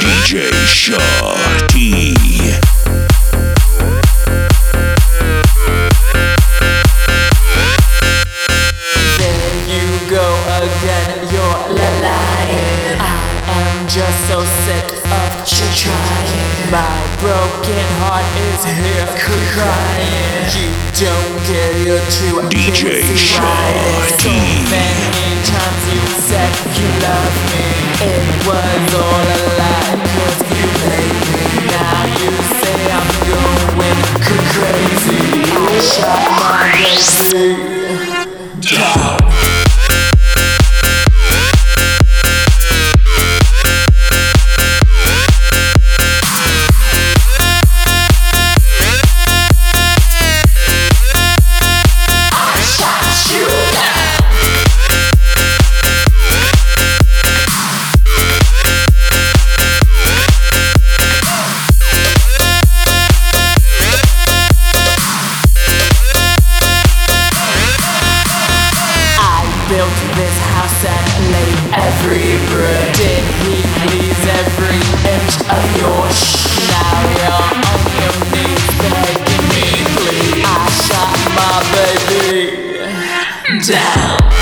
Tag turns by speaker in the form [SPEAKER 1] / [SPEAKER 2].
[SPEAKER 1] DJ Shawty.
[SPEAKER 2] There you go again, you're lying. I am just so sick of you trying. My broken heart is here crying. You don't get your true
[SPEAKER 1] DJ
[SPEAKER 2] right. So many times you said you love me. It was all a shot my every brick. Did he please every inch of your sh? Now you're on your knees begging me, please. I shot my baby down.